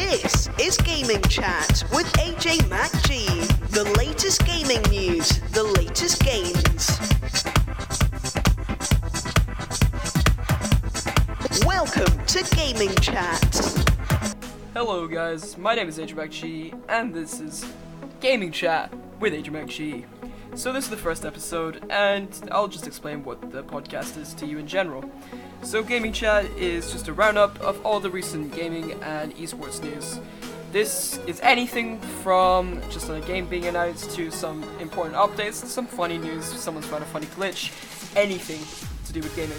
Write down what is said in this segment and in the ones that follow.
This is Gaming Chat with AJ MacG. The latest gaming news, the latest games. Welcome to Gaming Chat. Hello guys, my name is AJ MacG, and this is Gaming Chat with AJ MacG. So this is the first episode, and I'll just explain what the podcast is to you in general. So Gaming Chat is just a roundup of all the recent gaming and esports news. This is anything from just a game being announced to some important updates, some funny news, someone's found a funny glitch, anything to do with gaming.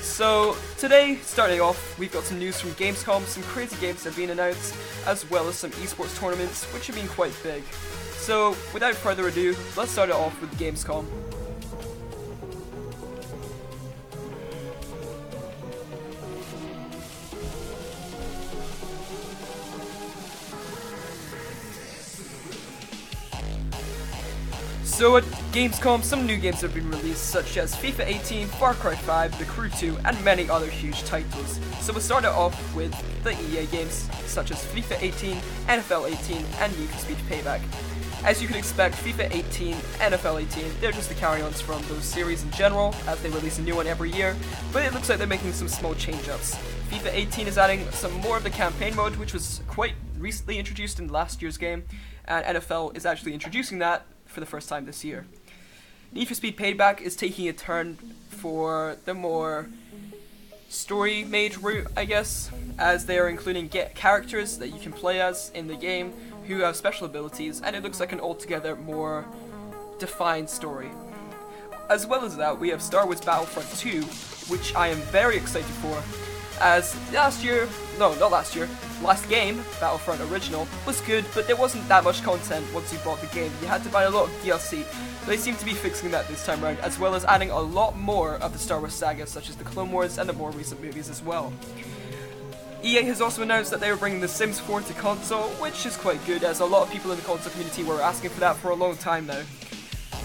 So today, starting off, we've got some news from Gamescom, some crazy games that have been announced, as well as some esports tournaments, which have been quite big. So without further ado, let's start it off with Gamescom. So at Gamescom, some new games have been released, such as FIFA 18, Far Cry 5, The Crew 2, and many other huge titles. So we'll start it off with the EA games, such as FIFA 18, NFL 18, and Need for Speed Payback. As you can expect, FIFA 18, NFL 18, they're just the carry-ons from those series in general, as they release a new one every year, but it looks like they're making some small change-ups. FIFA 18 is adding some more of the campaign mode, which was quite recently introduced in last year's game, and NFL is actually introducing that for the first time this year. Need for Speed Payback is taking a turn for the more story made route, I guess, as they are including get characters that you can play as in the game who have special abilities, and it looks like an altogether more defined story. As well as that, we have Star Wars Battlefront 2, which I am very excited for, as last year, no, not last year, last game, Battlefront Original, was good, but there wasn't that much content once you bought the game. You had to buy a lot of DLC. They seem to be fixing that this time around, as well as adding a lot more of the Star Wars saga, such as the Clone Wars and the more recent movies as well. EA has also announced that they are bringing The Sims 4 to console, which is quite good, as a lot of people in the console community were asking for that for a long time now.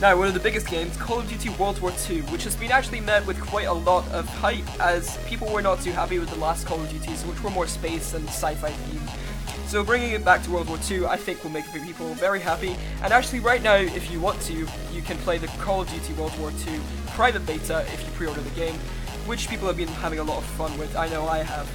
Now, one of the biggest games, Call of Duty World War II, which has been actually met with quite a lot of hype, as people were not too happy with the last Call of Duties, which were more space and sci-fi themed. So bringing it back to World War II, I think will make people very happy. And actually, right now, if you want to, you can play the Call of Duty World War II private beta if you pre-order the game, which people have been having a lot of fun with. I know I have.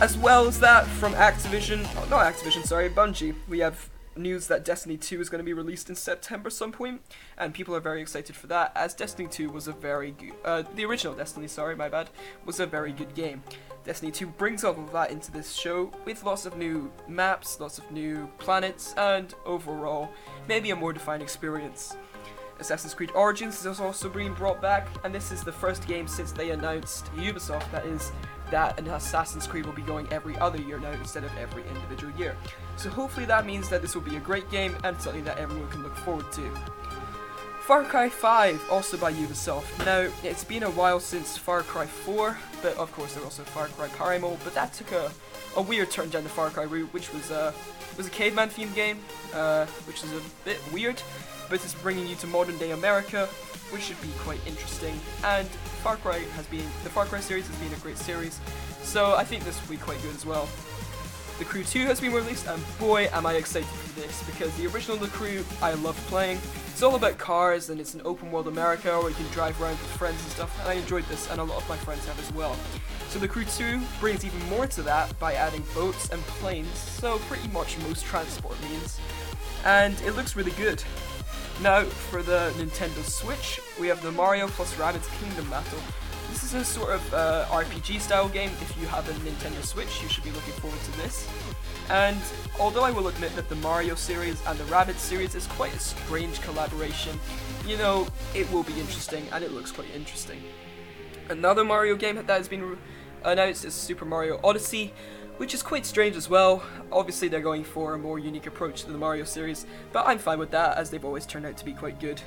As well as that, from Activision, oh, not Activision, sorry, Bungie, we have news that Destiny 2 is going to be released in September some point, and people are very excited for that, as Destiny 2 was a very good, uh, the original Destiny, sorry, my bad, was a very good game. Destiny 2 brings all of that into this show, with lots of new maps, lots of new planets, and overall, maybe a more defined experience. Assassin's Creed Origins is also being brought back, and this is the first game since they announced Ubisoft, that is, that an Assassin's Creed will be going every other year now instead of every individual year. So hopefully that means that this will be a great game and something that everyone can look forward to. Far Cry 5, also by Ubisoft. Now, it's been a while since Far Cry 4, but of course there was also Far Cry Primal, but that took a, a weird turn down the Far Cry route, which was a, was a caveman themed game, uh, which is a bit weird, but it's bringing you to modern day America, which should be quite interesting. And Far Cry has been, the Far Cry series has been a great series, so I think this will be quite good as well. The Crew 2 has been released, and boy am I excited for this, because the original The Crew I loved playing. It's all about cars, and it's an open world America where you can drive around with friends and stuff, and I enjoyed this, and a lot of my friends have as well. So The Crew 2 brings even more to that by adding boats and planes, so pretty much most transport means. And it looks really good. Now, for the Nintendo Switch, we have the Mario plus Rabbids Kingdom Battle. This is a sort of uh, RPG style game. If you have a Nintendo Switch, you should be looking forward to this. And although I will admit that the Mario series and the Rabbids series is quite a strange collaboration, you know, it will be interesting and it looks quite interesting. Another Mario game that has been announced is Super Mario Odyssey, which is quite strange as well. Obviously, they're going for a more unique approach to the Mario series, but I'm fine with that as they've always turned out to be quite good.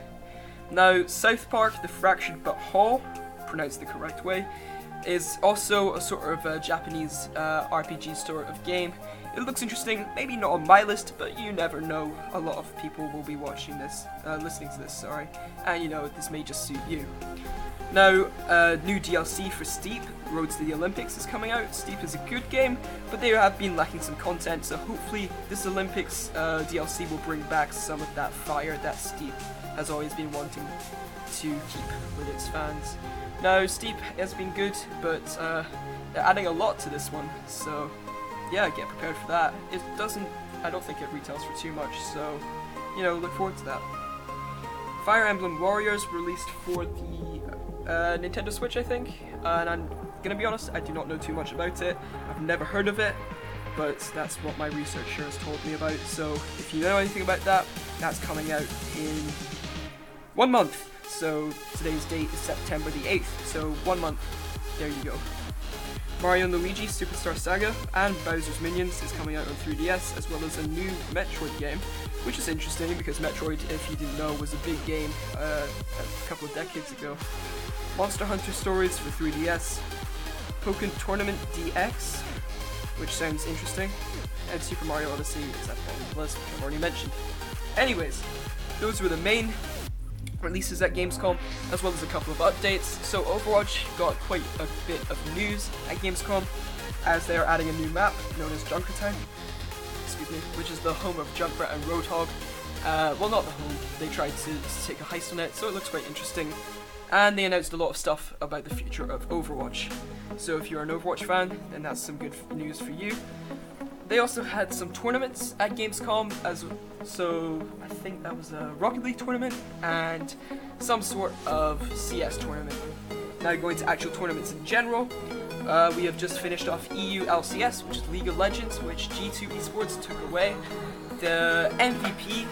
Now, South Park The Fractured But Whole, pronounced the correct way, is also a sort of a Japanese uh, RPG sort of game. It looks interesting, maybe not on my list, but you never know. A lot of people will be watching this, uh, listening to this, sorry, and you know, this may just suit you. Now, uh, new DLC for Steep, Road to the Olympics, is coming out. Steep is a good game, but they have been lacking some content, so hopefully this Olympics uh, DLC will bring back some of that fire that Steep has always been wanting to keep with its fans. Now, Steep has been good, but uh, they're adding a lot to this one, so yeah, get prepared for that. It doesn't, I don't think it retails for too much, so you know, look forward to that. Fire Emblem Warriors released for the uh, Nintendo Switch, I think, and I'm gonna be honest, I do not know too much about it. I've never heard of it, but that's what my researcher has told me about. So if you know anything about that, that's coming out in one month. So today's date is September the 8th, so one month. There you go. Mario & Luigi Superstar Saga and Bowser's Minions is coming out on 3DS, as well as a new Metroid game, which is interesting because Metroid, if you didn't know, was a big game uh, a couple of decades ago. Monster Hunter Stories for 3DS, Pokken Tournament DX, which sounds interesting, and Super Mario Odyssey is at the bottom of the list, which I've already mentioned. Anyways, those were the main releases at Gamescom, as well as a couple of updates. So Overwatch got quite a bit of news at Gamescom, as they are adding a new map known as Junkertown, excuse me, which is the home of Junkrat and Roadhog. Uh, well, not the home. They tried to, to take a heist on it, so it looks quite interesting. And they announced a lot of stuff about the future of Overwatch. So if you're an Overwatch fan, then that's some good news for you. They also had some tournaments at Gamescom, as so I think that was a Rocket League tournament and some sort of CS tournament. Now going to actual tournaments in general, uh, we have just finished off EU LCS, which is League of Legends, which G2 Esports took away. The MVP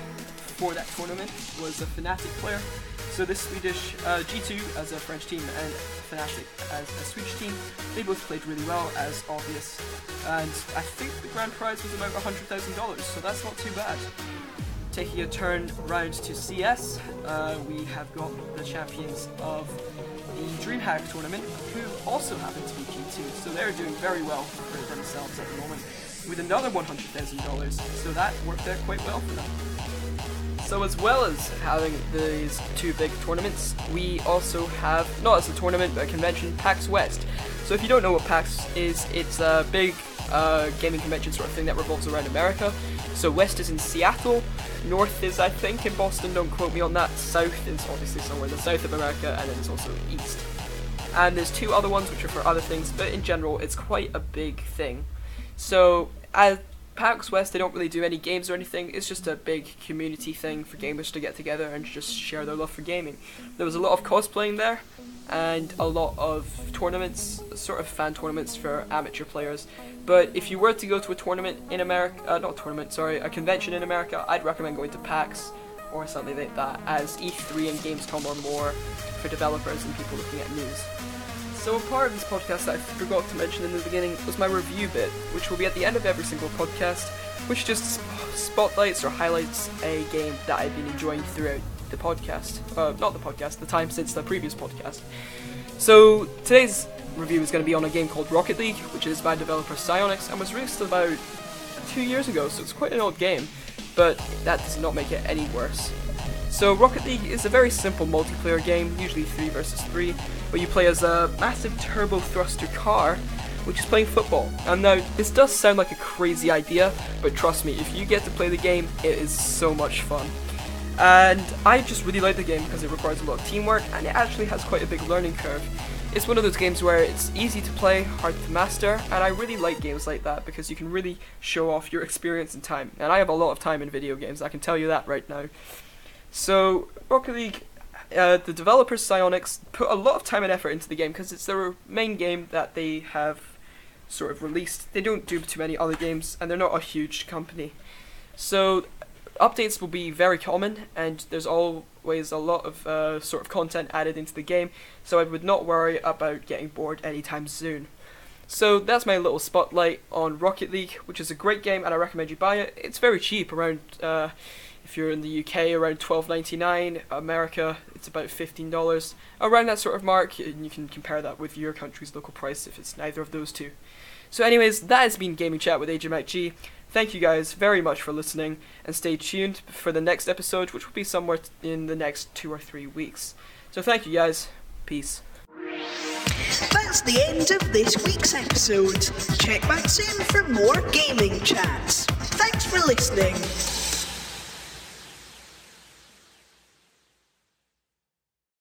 for that tournament was a Fnatic player. So this Swedish uh, G2 as a French team and Fnatic as a Swedish team, they both played really well, as obvious. And I think the grand prize was about $100,000, so that's not too bad. Taking a turn round to CS, uh, we have got the champions of the DreamHack tournament, who also happen to be G2, so they're doing very well for themselves at the moment, with another $100,000, so that worked out quite well for them. So as well as having these two big tournaments, we also have, not as a tournament, but a convention, PAX West. So if you don't know what PAX is, it's a big uh, gaming convention sort of thing that revolves around America. So West is in Seattle, North is I think in Boston, don't quote me on that, South is obviously somewhere in the south of America, and then there's also East. And there's two other ones which are for other things, but in general it's quite a big thing. So at PAX West, they don't really do any games or anything. It's just a big community thing for gamers to get together and just share their love for gaming. There was a lot of cosplaying there, and a lot of tournaments, sort of fan tournaments for amateur players. But if you were to go to a tournament in America, uh, not tournament, sorry, a convention in America, I'd recommend going to PAX or something like that, as E3 and Gamescom are more for developers and people looking at news. So a part of this podcast that I forgot to mention in the beginning was my review bit, which will be at the end of every single podcast, which just spotlights or highlights a game that I've been enjoying throughout the podcast. Uh, not the podcast, the time since the previous podcast. So today's review is going to be on a game called Rocket League, which is by developer Psyonix and was released about two years ago, so it's quite an old game, but that does not make it any worse. So Rocket League is a very simple multiplayer game, usually 3 versus 3, where you play as a massive turbo thruster car, which is playing football. And now, this does sound like a crazy idea, but trust me, if you get to play the game, it is so much fun. And I just really like the game because it requires a lot of teamwork, and it actually has quite a big learning curve. It's one of those games where it's easy to play, hard to master, and I really like games like that because you can really show off your experience and time. And I have a lot of time in video games, I can tell you that right now. So, Rocket League, uh, the developers Psyonix put a lot of time and effort into the game because it's their main game that they have sort of released. They don't do too many other games, and they're not a huge company. So, updates will be very common, and there's always a lot of uh, sort of content added into the game, so I would not worry about getting bored anytime soon. So that's my little spotlight on Rocket League, which is a great game, and I recommend you buy it. It's very cheap, around uh, If you're in the UK, around $12.99. America, it's about $15. Around that sort of mark, and you can compare that with your country's local price if it's neither of those two. So, anyways, that has been Gaming Chat with AJ MacG. Thank you guys very much for listening, and stay tuned for the next episode, which will be somewhere in the next two or three weeks. So, thank you guys. Peace. That's the end of this week's episode. Check back soon for more gaming chats. Thanks for listening.